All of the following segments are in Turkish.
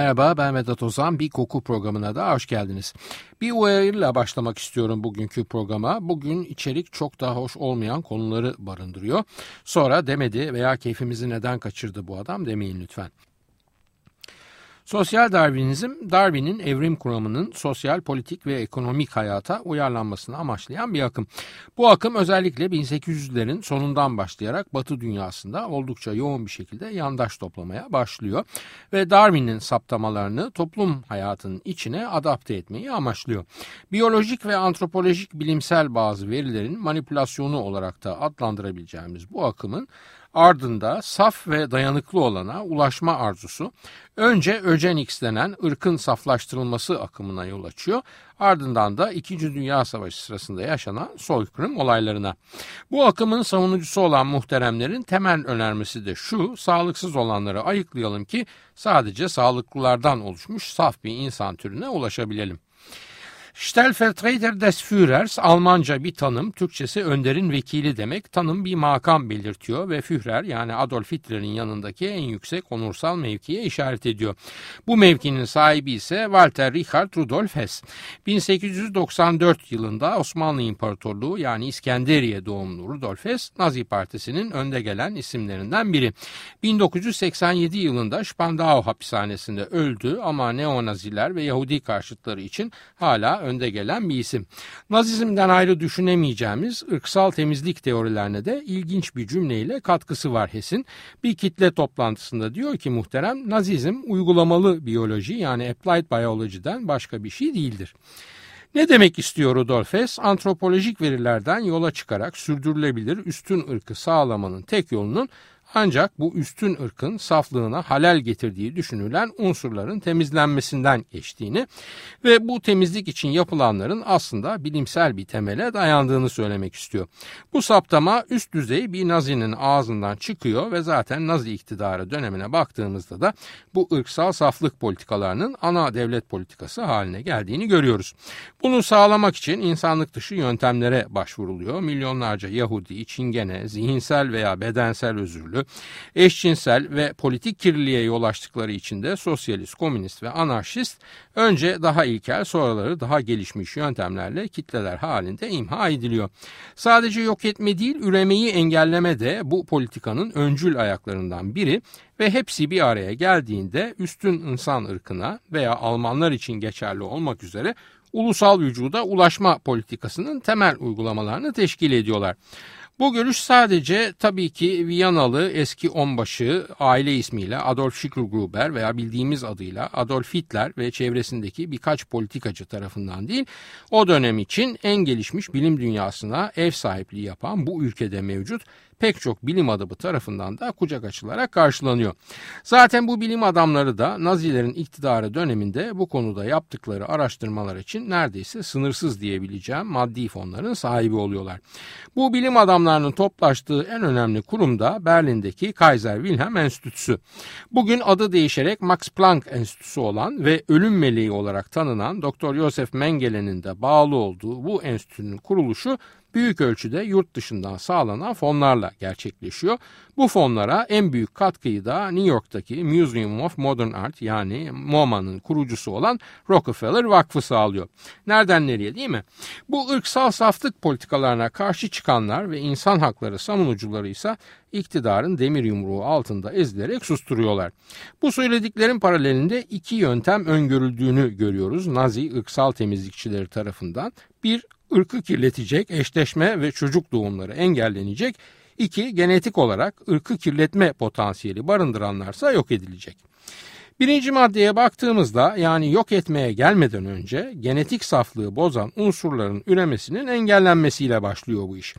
Merhaba ben Vedat Ozan. Bir koku programına da hoş geldiniz. Bir uyarıyla başlamak istiyorum bugünkü programa. Bugün içerik çok daha hoş olmayan konuları barındırıyor. Sonra demedi veya keyfimizi neden kaçırdı bu adam demeyin lütfen. Sosyal Darwinizm, Darwin'in evrim kuramının sosyal, politik ve ekonomik hayata uyarlanmasını amaçlayan bir akım. Bu akım özellikle 1800'lerin sonundan başlayarak Batı dünyasında oldukça yoğun bir şekilde yandaş toplamaya başlıyor ve Darwin'in saptamalarını toplum hayatının içine adapte etmeyi amaçlıyor. Biyolojik ve antropolojik bilimsel bazı verilerin manipülasyonu olarak da adlandırabileceğimiz bu akımın Ardında saf ve dayanıklı olana ulaşma arzusu önce Ögenix denen ırkın saflaştırılması akımına yol açıyor. Ardından da 2. Dünya Savaşı sırasında yaşanan soykırım olaylarına. Bu akımın savunucusu olan muhteremlerin temel önermesi de şu, sağlıksız olanları ayıklayalım ki sadece sağlıklılardan oluşmuş saf bir insan türüne ulaşabilelim. Stellvertreter des Führers Almanca bir tanım, Türkçesi önderin vekili demek. Tanım bir makam belirtiyor ve Führer yani Adolf Hitler'in yanındaki en yüksek onursal mevkiye işaret ediyor. Bu mevkinin sahibi ise Walter Richard Rudolf Hess. 1894 yılında Osmanlı İmparatorluğu yani İskenderiye doğumlu Rudolf Hess Nazi Partisi'nin önde gelen isimlerinden biri. 1987 yılında Spandau hapishanesinde öldü ama neonaziler ve Yahudi karşıtları için hala önde gelen bir isim. Nazizmden ayrı düşünemeyeceğimiz ırksal temizlik teorilerine de ilginç bir cümleyle katkısı var Hess'in. Bir kitle toplantısında diyor ki muhterem Nazizm uygulamalı biyoloji yani applied biology'den başka bir şey değildir. Ne demek istiyor Rudolf Hess? Antropolojik verilerden yola çıkarak sürdürülebilir üstün ırkı sağlamanın tek yolunun ancak bu üstün ırkın saflığına halel getirdiği düşünülen unsurların temizlenmesinden geçtiğini ve bu temizlik için yapılanların aslında bilimsel bir temele dayandığını söylemek istiyor. Bu saptama üst düzey bir Nazi'nin ağzından çıkıyor ve zaten Nazi iktidarı dönemine baktığımızda da bu ırksal saflık politikalarının ana devlet politikası haline geldiğini görüyoruz. Bunu sağlamak için insanlık dışı yöntemlere başvuruluyor. Milyonlarca Yahudi, Çingene, zihinsel veya bedensel özürlü, örgütü, eşcinsel ve politik kirliliğe yol açtıkları için de sosyalist, komünist ve anarşist önce daha ilkel sonraları daha gelişmiş yöntemlerle kitleler halinde imha ediliyor. Sadece yok etme değil üremeyi engelleme de bu politikanın öncül ayaklarından biri ve hepsi bir araya geldiğinde üstün insan ırkına veya Almanlar için geçerli olmak üzere ulusal vücuda ulaşma politikasının temel uygulamalarını teşkil ediyorlar. Bu görüş sadece tabii ki Viyanalı eski onbaşı aile ismiyle Adolf Schicklgruber veya bildiğimiz adıyla Adolf Hitler ve çevresindeki birkaç politikacı tarafından değil, o dönem için en gelişmiş bilim dünyasına ev sahipliği yapan bu ülkede mevcut pek çok bilim adamı tarafından da kucak açılarak karşılanıyor. Zaten bu bilim adamları da Nazilerin iktidarı döneminde bu konuda yaptıkları araştırmalar için neredeyse sınırsız diyebileceğim maddi fonların sahibi oluyorlar. Bu bilim adamlarının toplaştığı en önemli kurum da Berlin'deki Kaiser Wilhelm Enstitüsü. Bugün adı değişerek Max Planck Enstitüsü olan ve ölüm meleği olarak tanınan Dr. Josef Mengelen'in de bağlı olduğu bu enstitünün kuruluşu büyük ölçüde yurt dışından sağlanan fonlarla gerçekleşiyor. Bu fonlara en büyük katkıyı da New York'taki Museum of Modern Art yani MoMA'nın kurucusu olan Rockefeller Vakfı sağlıyor. Nereden nereye değil mi? Bu ırksal saflık politikalarına karşı çıkanlar ve insan hakları savunucuları ise iktidarın demir yumruğu altında ezilerek susturuyorlar. Bu söylediklerin paralelinde iki yöntem öngörüldüğünü görüyoruz Nazi ırksal temizlikçileri tarafından. Bir ırkı kirletecek eşleşme ve çocuk doğumları engellenecek. İki, genetik olarak ırkı kirletme potansiyeli barındıranlarsa yok edilecek. Birinci maddeye baktığımızda yani yok etmeye gelmeden önce genetik saflığı bozan unsurların üremesinin engellenmesiyle başlıyor bu iş.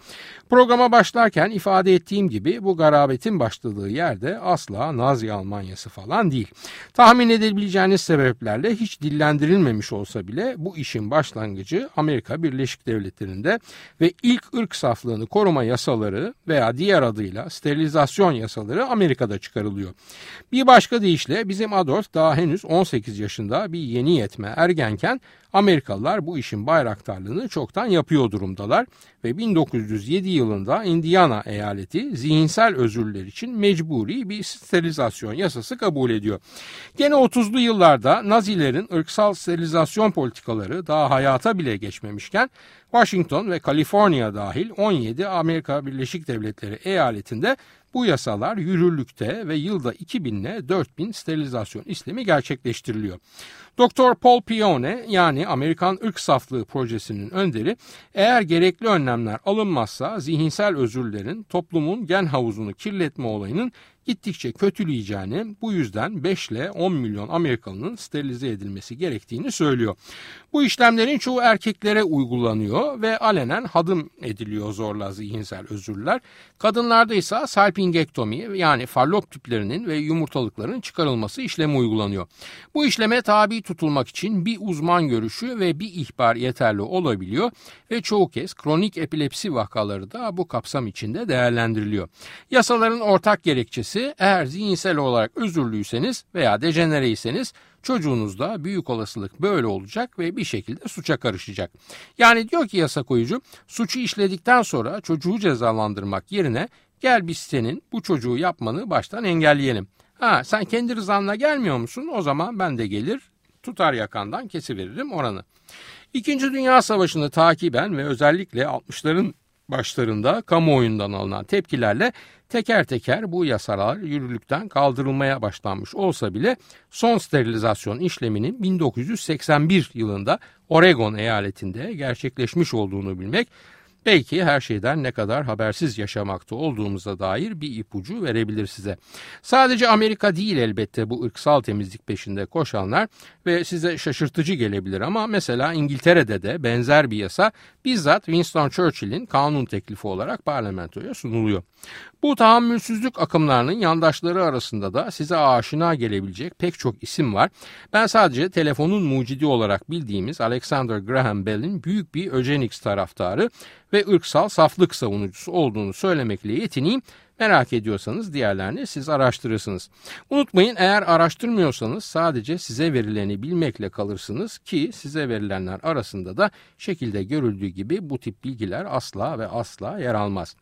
Programa başlarken ifade ettiğim gibi bu garabetin başladığı yerde asla Nazi Almanyası falan değil. Tahmin edebileceğiniz sebeplerle hiç dillendirilmemiş olsa bile bu işin başlangıcı Amerika Birleşik Devletleri'nde ve ilk ırk saflığını koruma yasaları veya diğer adıyla sterilizasyon yasaları Amerika'da çıkarılıyor. Bir başka deyişle bizim Adolf daha henüz 18 yaşında bir yeni yetme ergenken Amerikalılar bu işin bayraktarlığını çoktan yapıyor durumdalar ve 1907 yılında Indiana eyaleti zihinsel özürler için mecburi bir sterilizasyon yasası kabul ediyor. Gene 30'lu yıllarda Nazilerin ırksal sterilizasyon politikaları daha hayata bile geçmemişken Washington ve Kaliforniya dahil 17 Amerika Birleşik Devletleri eyaletinde bu yasalar yürürlükte ve yılda 2000 ile 4000 sterilizasyon işlemi gerçekleştiriliyor. Doktor Paul Pione yani Amerikan Irk Saflığı Projesi'nin önderi eğer gerekli önlemler alınmazsa zihinsel özürlerin toplumun gen havuzunu kirletme olayının gittikçe kötüleyeceğini bu yüzden 5 ile 10 milyon Amerikalının sterilize edilmesi gerektiğini söylüyor. Bu işlemlerin çoğu erkeklere uygulanıyor ve alenen hadım ediliyor zorla zihinsel özürler. Kadınlarda ise salpingektomi yani fallop tüplerinin ve yumurtalıkların çıkarılması işlemi uygulanıyor. Bu işleme tabi tutulmak için bir uzman görüşü ve bir ihbar yeterli olabiliyor ve çoğu kez kronik epilepsi vakaları da bu kapsam içinde değerlendiriliyor. Yasaların ortak gerekçesi eğer zihinsel olarak özürlüyseniz veya dejenereyseniz çocuğunuz da büyük olasılık böyle olacak ve bir şekilde suça karışacak. Yani diyor ki yasa koyucu suçu işledikten sonra çocuğu cezalandırmak yerine gel biz senin bu çocuğu yapmanı baştan engelleyelim. Ha sen kendi rızanla gelmiyor musun? O zaman ben de gelir tutar yakandan kesiveririm oranı. İkinci Dünya Savaşı'nı takiben ve özellikle 60'ların başlarında kamuoyundan alınan tepkilerle teker teker bu yasalar yürürlükten kaldırılmaya başlanmış olsa bile son sterilizasyon işleminin 1981 yılında Oregon eyaletinde gerçekleşmiş olduğunu bilmek belki her şeyden ne kadar habersiz yaşamakta olduğumuza dair bir ipucu verebilir size. Sadece Amerika değil elbette bu ırksal temizlik peşinde koşanlar ve size şaşırtıcı gelebilir ama mesela İngiltere'de de benzer bir yasa bizzat Winston Churchill'in kanun teklifi olarak parlamentoya sunuluyor. Bu tahammülsüzlük akımlarının yandaşları arasında da size aşina gelebilecek pek çok isim var. Ben sadece telefonun mucidi olarak bildiğimiz Alexander Graham Bell'in büyük bir Eugenics taraftarı ve ırksal saflık savunucusu olduğunu söylemekle yetineyim. Merak ediyorsanız diğerlerini siz araştırırsınız. Unutmayın eğer araştırmıyorsanız sadece size verileni bilmekle kalırsınız ki size verilenler arasında da şekilde görüldüğü gibi bu tip bilgiler asla ve asla yer almaz.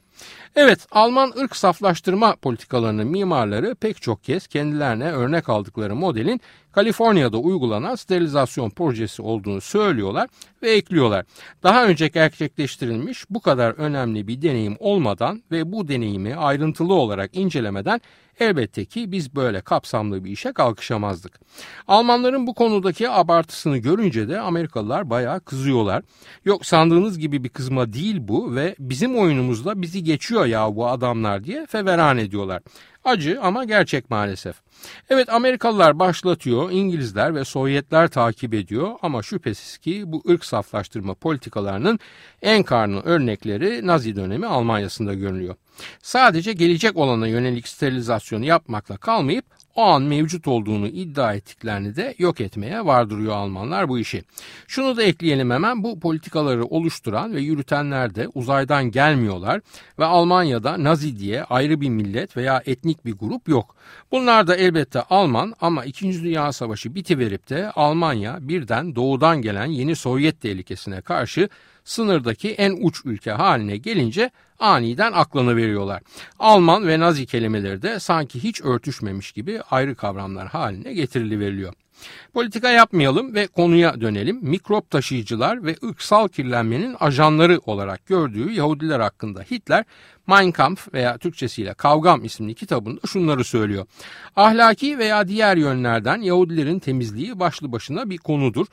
Evet, Alman ırk saflaştırma politikalarının mimarları pek çok kez kendilerine örnek aldıkları modelin Kaliforniya'da uygulanan sterilizasyon projesi olduğunu söylüyorlar ve ekliyorlar. Daha önce gerçekleştirilmiş bu kadar önemli bir deneyim olmadan ve bu deneyimi ayrıntılı olarak incelemeden elbette ki biz böyle kapsamlı bir işe kalkışamazdık. Almanların bu konudaki abartısını görünce de Amerikalılar bayağı kızıyorlar. Yok sandığınız gibi bir kızma değil bu ve bizim oyunumuzda bizi geçiyor ya bu adamlar diye feveran ediyorlar. Acı ama gerçek maalesef. Evet Amerikalılar başlatıyor, İngilizler ve Sovyetler takip ediyor ama şüphesiz ki bu ırk saflaştırma politikalarının en karnı örnekleri Nazi dönemi Almanya'sında görülüyor. Sadece gelecek olana yönelik sterilizasyonu yapmakla kalmayıp o an mevcut olduğunu iddia ettiklerini de yok etmeye vardırıyor Almanlar bu işi. Şunu da ekleyelim hemen bu politikaları oluşturan ve yürütenler de uzaydan gelmiyorlar ve Almanya'da Nazi diye ayrı bir millet veya etnik bir grup yok. Bunlar da elbette Alman ama 2. Dünya Savaşı bitiverip de Almanya birden doğudan gelen yeni Sovyet tehlikesine karşı sınırdaki en uç ülke haline gelince aniden aklını veriyorlar. Alman ve Nazi kelimeleri de sanki hiç örtüşmemiş gibi ayrı kavramlar haline getiriliveriliyor. Politika yapmayalım ve konuya dönelim. Mikrop taşıyıcılar ve ırksal kirlenmenin ajanları olarak gördüğü Yahudiler hakkında Hitler Mein Kampf veya Türkçesiyle Kavgam isimli kitabında şunları söylüyor. Ahlaki veya diğer yönlerden Yahudilerin temizliği başlı başına bir konudur.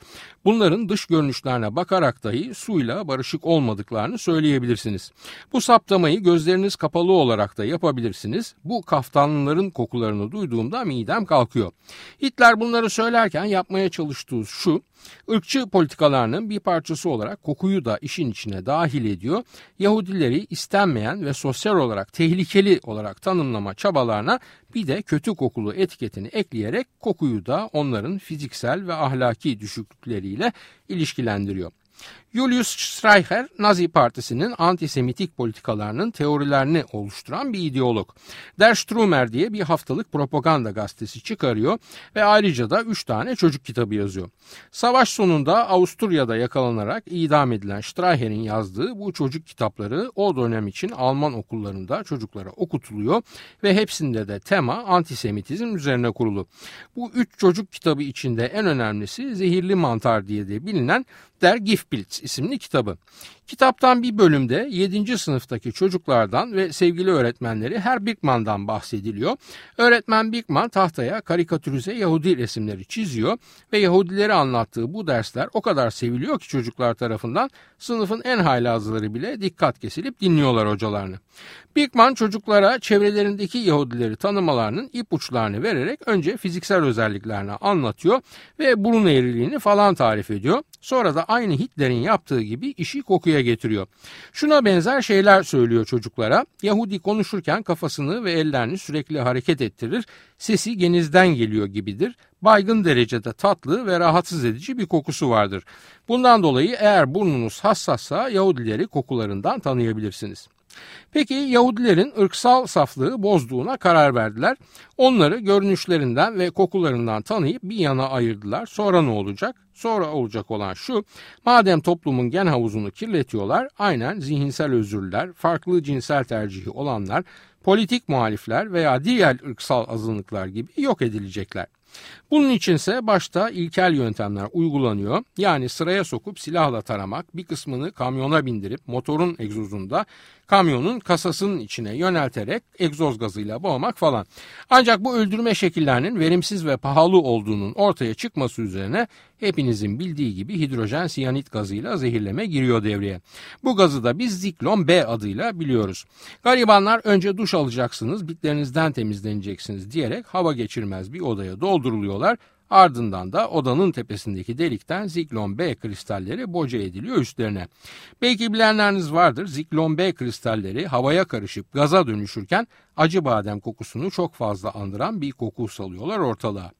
Bunların dış görünüşlerine bakarak dahi suyla barışık olmadıklarını söyleyebilirsiniz. Bu saptamayı gözleriniz kapalı olarak da yapabilirsiniz. Bu kaftanlıların kokularını duyduğumda midem kalkıyor. Hitler bunları söylerken yapmaya çalıştığı şu, ırkçı politikalarının bir parçası olarak kokuyu da işin içine dahil ediyor. Yahudileri istenmeyen ve sosyal olarak tehlikeli olarak tanımlama çabalarına bir de kötü kokulu etiketini ekleyerek kokuyu da onların fiziksel ve ahlaki düşüklükleriyle ilişkilendiriyor. Julius Streicher, Nazi Partisi'nin antisemitik politikalarının teorilerini oluşturan bir ideolog. Der Strumer diye bir haftalık propaganda gazetesi çıkarıyor ve ayrıca da 3 tane çocuk kitabı yazıyor. Savaş sonunda Avusturya'da yakalanarak idam edilen Streicher'in yazdığı bu çocuk kitapları o dönem için Alman okullarında çocuklara okutuluyor ve hepsinde de tema antisemitizm üzerine kurulu. Bu üç çocuk kitabı içinde en önemlisi Zehirli Mantar diye de bilinen Der Giftbild isimli kitabı. Kitaptan bir bölümde 7. sınıftaki çocuklardan ve sevgili öğretmenleri Her Bigman'dan bahsediliyor. Öğretmen Bigman tahtaya karikatürize Yahudi resimleri çiziyor ve Yahudileri anlattığı bu dersler o kadar seviliyor ki çocuklar tarafından sınıfın en haylazları bile dikkat kesilip dinliyorlar hocalarını. Bigman çocuklara çevrelerindeki Yahudileri tanımalarının ipuçlarını vererek önce fiziksel özelliklerini anlatıyor ve burun eğriliğini falan tarif ediyor. Sonra da aynı Hitler'in yaptığı gibi işi kokuya getiriyor. Şuna benzer şeyler söylüyor çocuklara. Yahudi konuşurken kafasını ve ellerini sürekli hareket ettirir. Sesi genizden geliyor gibidir. Baygın derecede tatlı ve rahatsız edici bir kokusu vardır. Bundan dolayı eğer burnunuz hassassa Yahudileri kokularından tanıyabilirsiniz. Peki Yahudilerin ırksal saflığı bozduğuna karar verdiler. Onları görünüşlerinden ve kokularından tanıyıp bir yana ayırdılar. Sonra ne olacak? Sonra olacak olan şu, madem toplumun gen havuzunu kirletiyorlar, aynen zihinsel özürler, farklı cinsel tercihi olanlar, politik muhalifler veya diğer ırksal azınlıklar gibi yok edilecekler. Bunun içinse başta ilkel yöntemler uygulanıyor. Yani sıraya sokup silahla taramak, bir kısmını kamyona bindirip motorun egzozunda kamyonun kasasının içine yönelterek egzoz gazıyla boğmak falan. Ancak bu öldürme şekillerinin verimsiz ve pahalı olduğunun ortaya çıkması üzerine hepinizin bildiği gibi hidrojen siyanit gazıyla zehirleme giriyor devreye. Bu gazı da biz Ziklon B adıyla biliyoruz. Garibanlar önce duş alacaksınız, bitlerinizden temizleneceksiniz diyerek hava geçirmez bir odaya dolduruluyorlar Ardından da odanın tepesindeki delikten ziklon B kristalleri boca ediliyor üstlerine. Belki bilenleriniz vardır ziklon B kristalleri havaya karışıp gaza dönüşürken acı badem kokusunu çok fazla andıran bir koku salıyorlar ortalığa.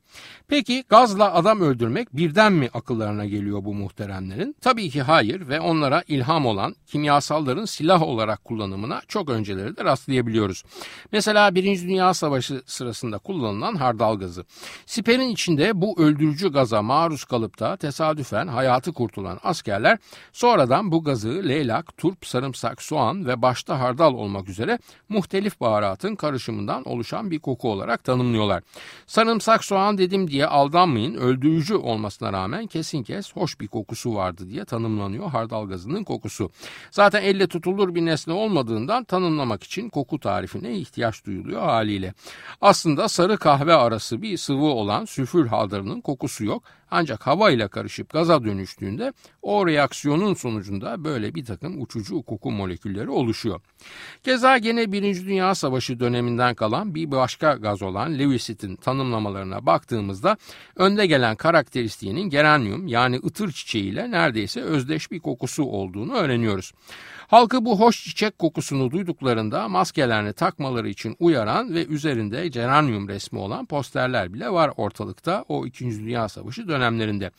Peki gazla adam öldürmek birden mi akıllarına geliyor bu muhteremlerin? Tabii ki hayır ve onlara ilham olan kimyasalların silah olarak kullanımına çok önceleri de rastlayabiliyoruz. Mesela Birinci Dünya Savaşı sırasında kullanılan hardal gazı. Siperin içinde bu öldürücü gaza maruz kalıp da tesadüfen hayatı kurtulan askerler sonradan bu gazı leylak, turp, sarımsak, soğan ve başta hardal olmak üzere muhtelif baharatın karışımından oluşan bir koku olarak tanımlıyorlar. Sarımsak, soğan dedim diye aldanmayın. Öldürücü olmasına rağmen kesin kes hoş bir kokusu vardı diye tanımlanıyor hardal gazının kokusu. Zaten elle tutulur bir nesne olmadığından tanımlamak için koku tarifine ihtiyaç duyuluyor haliyle. Aslında sarı kahve arası bir sıvı olan sülfür haldarının kokusu yok. Ancak hava ile karışıp gaza dönüştüğünde o reaksiyonun sonucunda böyle bir takım uçucu koku molekülleri oluşuyor. Keza gene Birinci Dünya Savaşı döneminden kalan bir başka gaz olan Lewisit'in tanımlamalarına baktığımızda önde gelen karakteristiğinin geranium yani ıtır çiçeğiyle neredeyse özdeş bir kokusu olduğunu öğreniyoruz. Halkı bu hoş çiçek kokusunu duyduklarında maskelerini takmaları için uyaran ve üzerinde geranium resmi olan posterler bile var ortalıkta o 2. Dünya Savaşı dönemlerinde.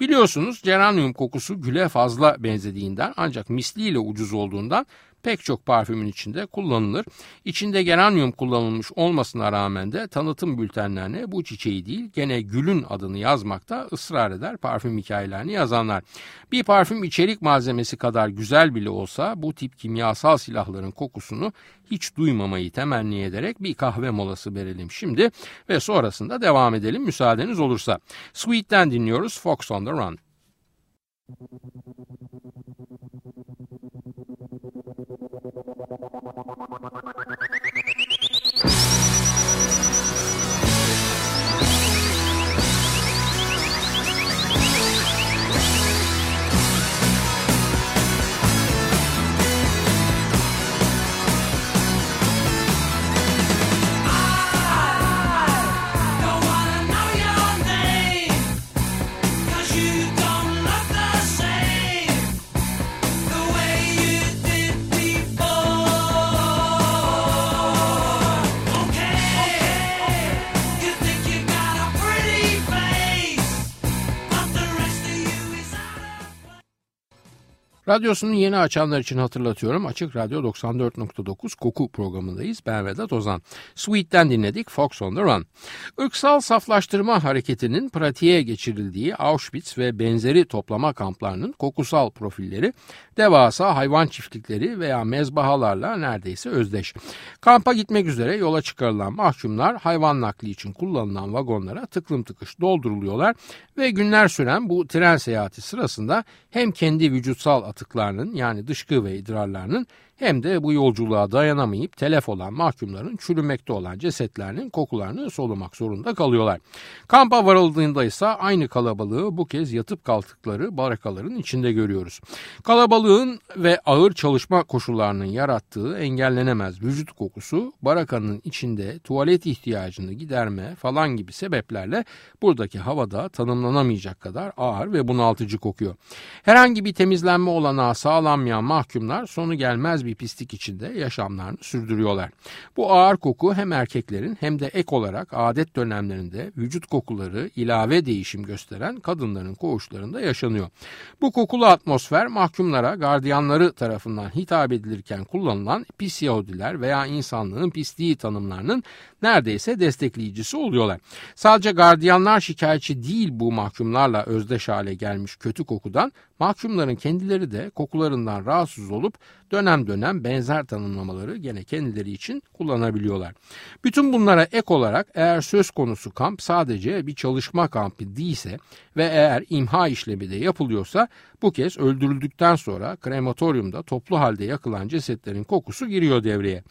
Biliyorsunuz geranium kokusu güle fazla benzediğinden ancak misliyle ucuz olduğundan pek çok parfümün içinde kullanılır. İçinde geranium kullanılmış olmasına rağmen de tanıtım bültenlerine bu çiçeği değil gene gülün adını yazmakta ısrar eder parfüm hikayelerini yazanlar. Bir parfüm içerik malzemesi kadar güzel bile olsa bu tip kimyasal silahların kokusunu hiç duymamayı temenni ederek bir kahve molası verelim şimdi ve sonrasında devam edelim müsaadeniz olursa. Sweet'ten dinliyoruz Fox on the Run. Radyosunu yeni açanlar için hatırlatıyorum. Açık Radyo 94.9 Koku programındayız. Ben Vedat Ozan. Sweet'ten dinledik Fox on the Run. Irksal saflaştırma hareketinin pratiğe geçirildiği Auschwitz ve benzeri toplama kamplarının kokusal profilleri devasa hayvan çiftlikleri veya mezbahalarla neredeyse özdeş. Kampa gitmek üzere yola çıkarılan mahkumlar hayvan nakli için kullanılan vagonlara tıklım tıkış dolduruluyorlar ve günler süren bu tren seyahati sırasında hem kendi vücutsal atıklarının yani dışkı ve idrarlarının hem de bu yolculuğa dayanamayıp telef olan mahkumların çürümekte olan cesetlerinin kokularını solumak zorunda kalıyorlar. Kampa varıldığında ise aynı kalabalığı bu kez yatıp kalktıkları barakaların içinde görüyoruz. Kalabalığın ve ağır çalışma koşullarının yarattığı engellenemez vücut kokusu barakanın içinde tuvalet ihtiyacını giderme falan gibi sebeplerle buradaki havada tanımlanamayacak kadar ağır ve bunaltıcı kokuyor. Herhangi bir temizlenme olanağı sağlanmayan mahkumlar sonu gelmez bir pislik içinde yaşamlarını sürdürüyorlar. Bu ağır koku hem erkeklerin hem de ek olarak adet dönemlerinde vücut kokuları ilave değişim gösteren kadınların koğuşlarında yaşanıyor. Bu kokulu atmosfer mahkumlara gardiyanları tarafından hitap edilirken kullanılan pis Yahudiler veya insanlığın pisliği tanımlarının neredeyse destekleyicisi oluyorlar. Sadece gardiyanlar şikayetçi değil bu mahkumlarla özdeş hale gelmiş kötü kokudan mahkumların kendileri de kokularından rahatsız olup dönem dönem benzer tanımlamaları gene kendileri için kullanabiliyorlar. Bütün bunlara ek olarak eğer söz konusu kamp sadece bir çalışma kampı değilse ve eğer imha işlemi de yapılıyorsa bu kez öldürüldükten sonra krematoryumda toplu halde yakılan cesetlerin kokusu giriyor devreye.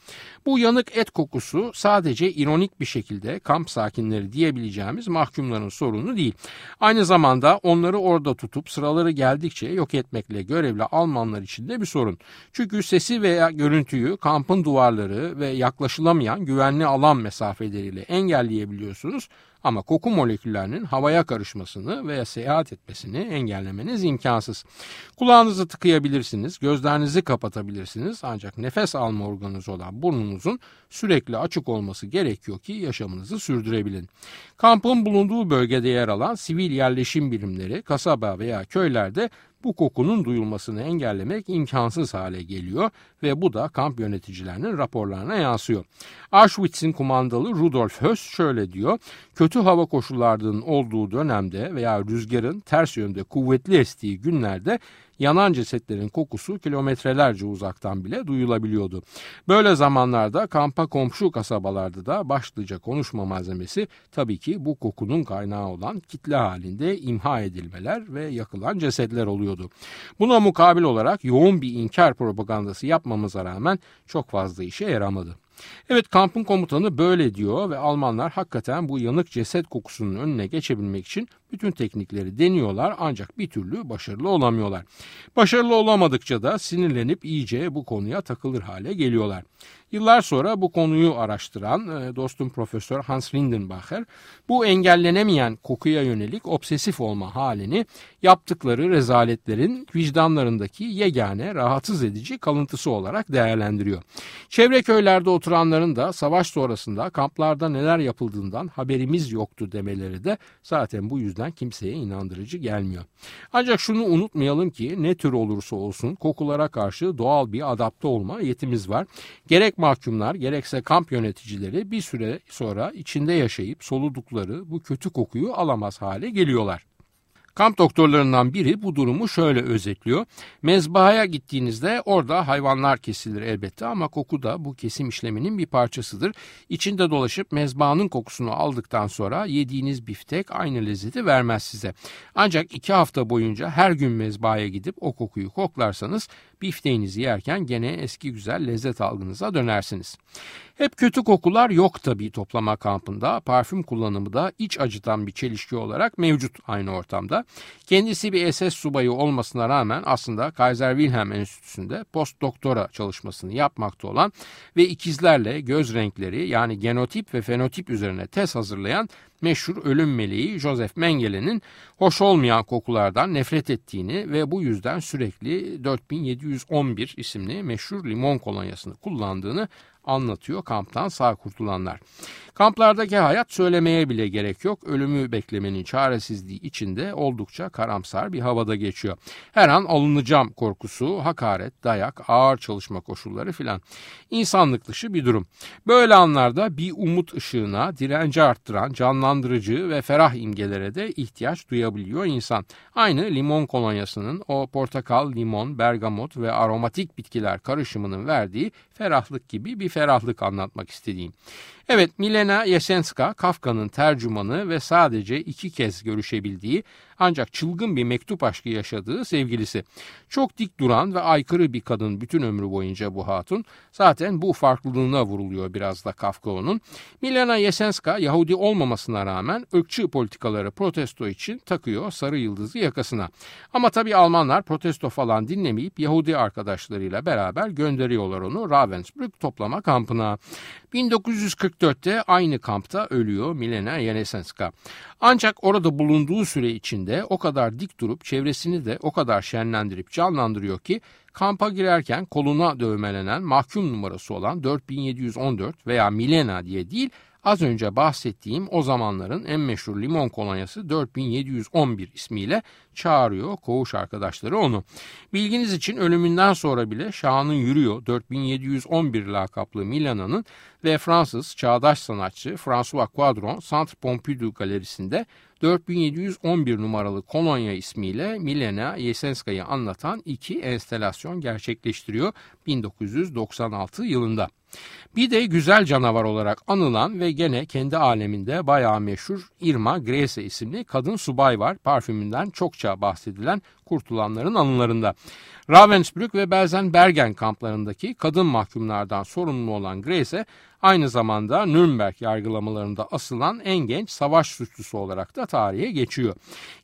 Bu yanık et kokusu sadece ironik bir şekilde kamp sakinleri diyebileceğimiz mahkumların sorunu değil. Aynı zamanda onları orada tutup sıraları geldikçe yok etmekle görevli Almanlar için de bir sorun. Çünkü sesi veya görüntüyü kampın duvarları ve yaklaşılamayan güvenli alan mesafeleriyle engelleyebiliyorsunuz ama koku moleküllerinin havaya karışmasını veya seyahat etmesini engellemeniz imkansız. Kulağınızı tıkayabilirsiniz, gözlerinizi kapatabilirsiniz ancak nefes alma organınız olan burnunuzun sürekli açık olması gerekiyor ki yaşamınızı sürdürebilin. Kampın bulunduğu bölgede yer alan sivil yerleşim birimleri, kasaba veya köylerde bu kokunun duyulmasını engellemek imkansız hale geliyor ve bu da kamp yöneticilerinin raporlarına yansıyor. Auschwitz'in kumandalı Rudolf Höss şöyle diyor. Kötü hava koşullarının olduğu dönemde veya rüzgarın ters yönde kuvvetli estiği günlerde yanan cesetlerin kokusu kilometrelerce uzaktan bile duyulabiliyordu. Böyle zamanlarda kampa komşu kasabalarda da başlıca konuşma malzemesi tabii ki bu kokunun kaynağı olan kitle halinde imha edilmeler ve yakılan cesetler oluyordu. Buna mukabil olarak yoğun bir inkar propagandası yapmamıza rağmen çok fazla işe yaramadı. Evet kampın komutanı böyle diyor ve Almanlar hakikaten bu yanık ceset kokusunun önüne geçebilmek için bütün teknikleri deniyorlar ancak bir türlü başarılı olamıyorlar. Başarılı olamadıkça da sinirlenip iyice bu konuya takılır hale geliyorlar. Yıllar sonra bu konuyu araştıran e, dostum Profesör Hans Lindenbacher bu engellenemeyen kokuya yönelik obsesif olma halini yaptıkları rezaletlerin vicdanlarındaki yegane rahatsız edici kalıntısı olarak değerlendiriyor. Çevre köylerde oturanların da savaş sonrasında kamplarda neler yapıldığından haberimiz yoktu demeleri de zaten bu yüzden kimseye inandırıcı gelmiyor. Ancak şunu unutmayalım ki ne tür olursa olsun kokulara karşı doğal bir adapte olma yetimiz var. Gerek mahkumlar gerekse kamp yöneticileri bir süre sonra içinde yaşayıp soludukları bu kötü kokuyu alamaz hale geliyorlar. Kamp doktorlarından biri bu durumu şöyle özetliyor. Mezbahaya gittiğinizde orada hayvanlar kesilir elbette ama koku da bu kesim işleminin bir parçasıdır. İçinde dolaşıp mezbahanın kokusunu aldıktan sonra yediğiniz biftek aynı lezzeti vermez size. Ancak iki hafta boyunca her gün mezbahaya gidip o kokuyu koklarsanız bifteğinizi yerken gene eski güzel lezzet algınıza dönersiniz. Hep kötü kokular yok tabii toplama kampında. Parfüm kullanımı da iç acıtan bir çelişki olarak mevcut aynı ortamda. Kendisi bir SS subayı olmasına rağmen aslında Kaiser Wilhelm Enstitüsü'nde post doktora çalışmasını yapmakta olan ve ikizlerle göz renkleri yani genotip ve fenotip üzerine tez hazırlayan meşhur ölüm meleği Joseph Mengele'nin hoş olmayan kokulardan nefret ettiğini ve bu yüzden sürekli 4711 isimli meşhur limon kolonyasını kullandığını anlatıyor kamptan sağ kurtulanlar. Kamplardaki hayat söylemeye bile gerek yok. Ölümü beklemenin çaresizliği içinde oldukça karamsar bir havada geçiyor. Her an alınacağım korkusu, hakaret, dayak, ağır çalışma koşulları filan. İnsanlık dışı bir durum. Böyle anlarda bir umut ışığına, direnci arttıran, canlandırıcı ve ferah imgelere de ihtiyaç duyabiliyor insan. Aynı limon kolonyasının o portakal, limon, bergamot ve aromatik bitkiler karışımının verdiği ferahlık gibi bir ferahlık anlatmak istediğim. Evet Milena Yesenska Kafka'nın tercümanı ve sadece iki kez görüşebildiği ancak çılgın bir mektup aşkı yaşadığı sevgilisi. Çok dik duran ve aykırı bir kadın bütün ömrü boyunca bu hatun. Zaten bu farklılığına vuruluyor biraz da Kafka onun. Milena Yesenska Yahudi olmamasına rağmen ırkçı politikaları protesto için takıyor sarı yıldızı yakasına. Ama tabii Almanlar protesto falan dinlemeyip Yahudi arkadaşlarıyla beraber gönderiyorlar onu Ravensbrück toplama kampına. 1944'te aynı kampta ölüyor Milena Yesenska. Ancak orada bulunduğu süre içinde o kadar dik durup çevresini de o kadar şenlendirip canlandırıyor ki kampa girerken koluna dövmelenen mahkum numarası olan 4714 veya Milena diye değil Az önce bahsettiğim o zamanların en meşhur limon kolonyası 4711 ismiyle çağırıyor koğuş arkadaşları onu. Bilginiz için ölümünden sonra bile şanın yürüyor 4711 lakaplı Milana'nın ve Fransız çağdaş sanatçı François Quadron Centre Pompidou galerisinde 4711 numaralı kolonya ismiyle Milena Yesenska'yı anlatan iki enstelasyon gerçekleştiriyor 1996 yılında. Bir de güzel canavar olarak anılan ve gene kendi aleminde bayağı meşhur Irma Grese isimli kadın subay var. Parfümünden çokça bahsedilen kurtulanların anılarında. Ravensbrück ve Belzen Bergen kamplarındaki kadın mahkumlardan sorumlu olan Grese aynı zamanda Nürnberg yargılamalarında asılan en genç savaş suçlusu olarak da tarihe geçiyor.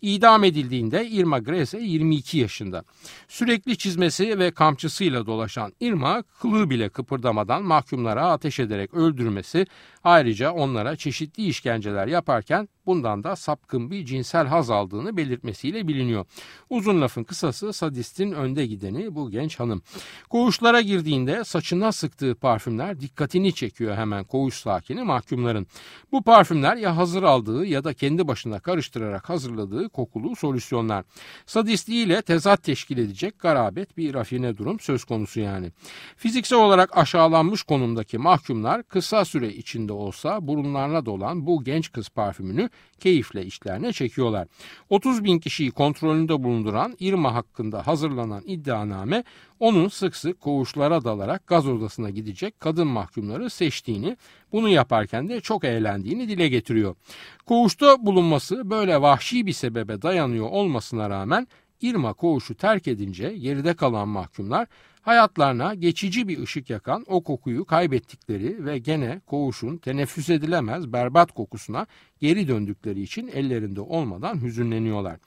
İdam edildiğinde Irma Grese 22 yaşında. Sürekli çizmesi ve kamçısıyla dolaşan Irma kılığı bile kıpırdamadan mahkumlara ateş ederek öldürmesi ayrıca onlara çeşitli işkenceler yaparken bundan da sapkın bir cinsel haz aldığını belirtmesiyle biliniyor. Uzun lafın kısası sadistin önde gideni bu genç hanım. Koğuşlara girdiğinde saçına sıktığı parfümler dikkatini çekiyor hemen koğuş sakini mahkumların. Bu parfümler ya hazır aldığı ya da kendi başına karıştırarak hazırladığı kokulu solüsyonlar. Sadistliğiyle tezat teşkil edecek garabet bir rafine durum söz konusu yani. Fiziksel olarak aşağılanmış konumdaki mahkumlar kısa süre içinde olsa burunlarına dolan bu genç kız parfümünü keyifle işlerine çekiyorlar. 30 bin kişiyi kontrolünde bulunduran Irma hakkında hazırlanan iddianame onun sık sık koğuşlara dalarak gaz odasına gidecek kadın mahkumları seçtiğini, bunu yaparken de çok eğlendiğini dile getiriyor. Koğuşta bulunması böyle vahşi bir sebebe dayanıyor olmasına rağmen Irma koğuşu terk edince geride kalan mahkumlar hayatlarına geçici bir ışık yakan o kokuyu kaybettikleri ve gene koğuşun teneffüs edilemez berbat kokusuna geri döndükleri için ellerinde olmadan hüzünleniyorlar.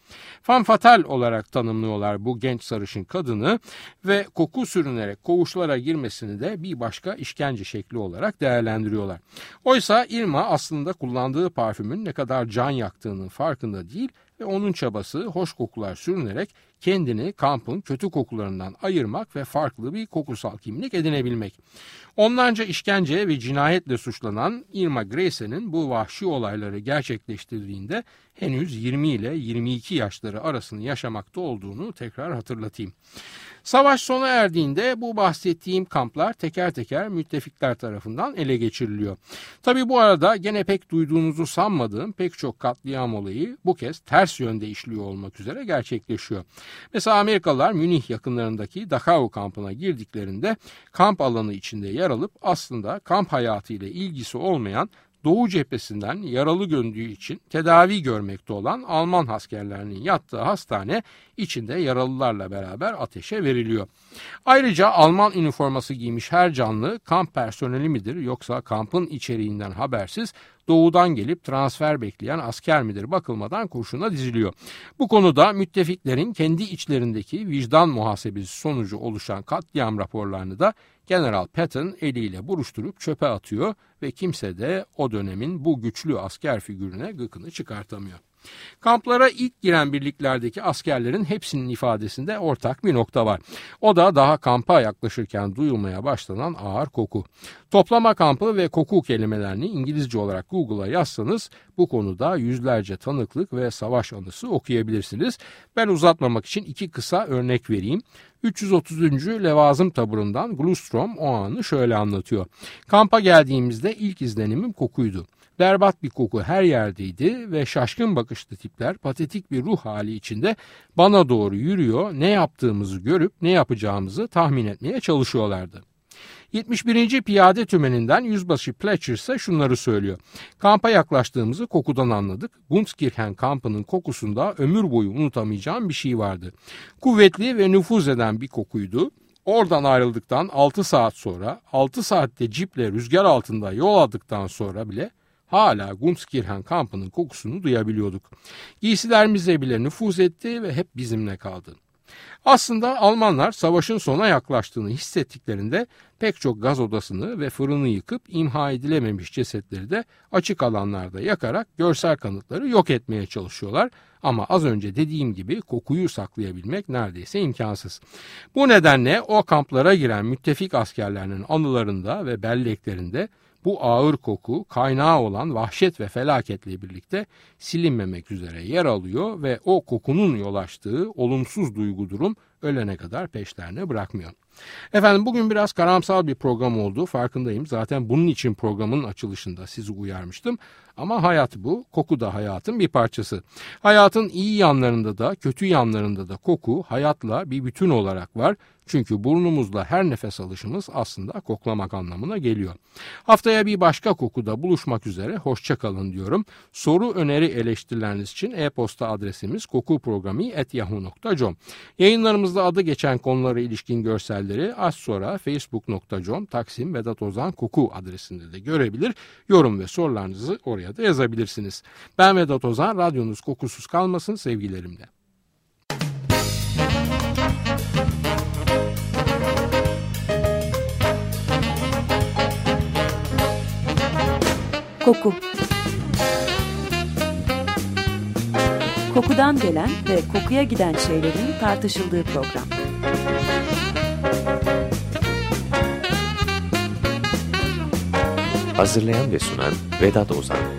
Fan fatal olarak tanımlıyorlar bu genç sarışın kadını ve koku sürünerek koğuşlara girmesini de bir başka işkence şekli olarak değerlendiriyorlar. Oysa Irma aslında kullandığı parfümün ne kadar can yaktığının farkında değil ve onun çabası hoş kokular sürünerek kendini kampın kötü kokularından ayırmak ve farklı bir kokusal kimlik edinebilmek. Onlarca işkence ve cinayetle suçlanan Irma Grayse'nin bu vahşi olayları gerçekleştirdiğinde henüz 20 ile 22 yaşları arasını yaşamakta olduğunu tekrar hatırlatayım. Savaş sona erdiğinde bu bahsettiğim kamplar teker teker müttefikler tarafından ele geçiriliyor. Tabi bu arada gene pek duyduğunuzu sanmadığım pek çok katliam olayı bu kez ters yönde işliyor olmak üzere gerçekleşiyor. Mesela Amerikalılar Münih yakınlarındaki Dachau kampına girdiklerinde kamp alanı içinde yer alıp aslında kamp hayatı ile ilgisi olmayan Doğu cephesinden yaralı göndüğü için tedavi görmekte olan Alman askerlerinin yattığı hastane içinde yaralılarla beraber ateşe veriliyor. Ayrıca Alman üniforması giymiş her canlı kamp personeli midir yoksa kampın içeriğinden habersiz doğudan gelip transfer bekleyen asker midir bakılmadan kurşuna diziliyor. Bu konuda müttefiklerin kendi içlerindeki vicdan muhasebesi sonucu oluşan katliam raporlarını da General Patton eliyle buruşturup çöpe atıyor ve kimse de o dönemin bu güçlü asker figürüne gıkını çıkartamıyor. Kamplara ilk giren birliklerdeki askerlerin hepsinin ifadesinde ortak bir nokta var. O da daha kampa yaklaşırken duyulmaya başlanan ağır koku. Toplama kampı ve koku kelimelerini İngilizce olarak Google'a yazsanız bu konuda yüzlerce tanıklık ve savaş anısı okuyabilirsiniz. Ben uzatmamak için iki kısa örnek vereyim. 330. Levazım taburundan Glustrom o anı şöyle anlatıyor. Kampa geldiğimizde ilk izlenimim kokuydu. Berbat bir koku her yerdeydi ve şaşkın bakışlı tipler patetik bir ruh hali içinde bana doğru yürüyor, ne yaptığımızı görüp ne yapacağımızı tahmin etmeye çalışıyorlardı. 71. Piyade Tümeninden Yüzbaşı Pletcher ise şunları söylüyor. Kampa yaklaştığımızı kokudan anladık. Gunskirchen kampının kokusunda ömür boyu unutamayacağım bir şey vardı. Kuvvetli ve nüfuz eden bir kokuydu. Oradan ayrıldıktan 6 saat sonra 6 saatte ciple rüzgar altında yol aldıktan sonra bile hala Gunskirchen kampının kokusunu duyabiliyorduk. Giysilerimize bile nüfuz etti ve hep bizimle kaldı. Aslında Almanlar savaşın sona yaklaştığını hissettiklerinde pek çok gaz odasını ve fırını yıkıp imha edilememiş cesetleri de açık alanlarda yakarak görsel kanıtları yok etmeye çalışıyorlar. Ama az önce dediğim gibi kokuyu saklayabilmek neredeyse imkansız. Bu nedenle o kamplara giren müttefik askerlerinin anılarında ve belleklerinde bu ağır koku kaynağı olan vahşet ve felaketle birlikte silinmemek üzere yer alıyor ve o kokunun yol açtığı olumsuz duygu durum ölene kadar peşlerine bırakmıyor. Efendim bugün biraz karamsal bir program oldu farkındayım. Zaten bunun için programın açılışında sizi uyarmıştım. Ama hayat bu. Koku da hayatın bir parçası. Hayatın iyi yanlarında da kötü yanlarında da koku hayatla bir bütün olarak var. Çünkü burnumuzla her nefes alışımız aslında koklamak anlamına geliyor. Haftaya bir başka kokuda buluşmak üzere hoşçakalın diyorum. Soru, öneri, eleştirileriniz için e-posta adresimiz kokuprogrami.yahoo.com Yayınlarımızda adı geçen konulara ilişkin görselleri az sonra facebook.com Taksim Vedat Ozan Koku adresinde de görebilir. Yorum ve sorularınızı oraya da yazabilirsiniz. Ben Vedat Ozan, radyonuz kokusuz kalmasın sevgilerimle. Koku Kokudan gelen ve kokuya giden şeylerin tartışıldığı program. Hazırlayan ve sunan Vedat Ozan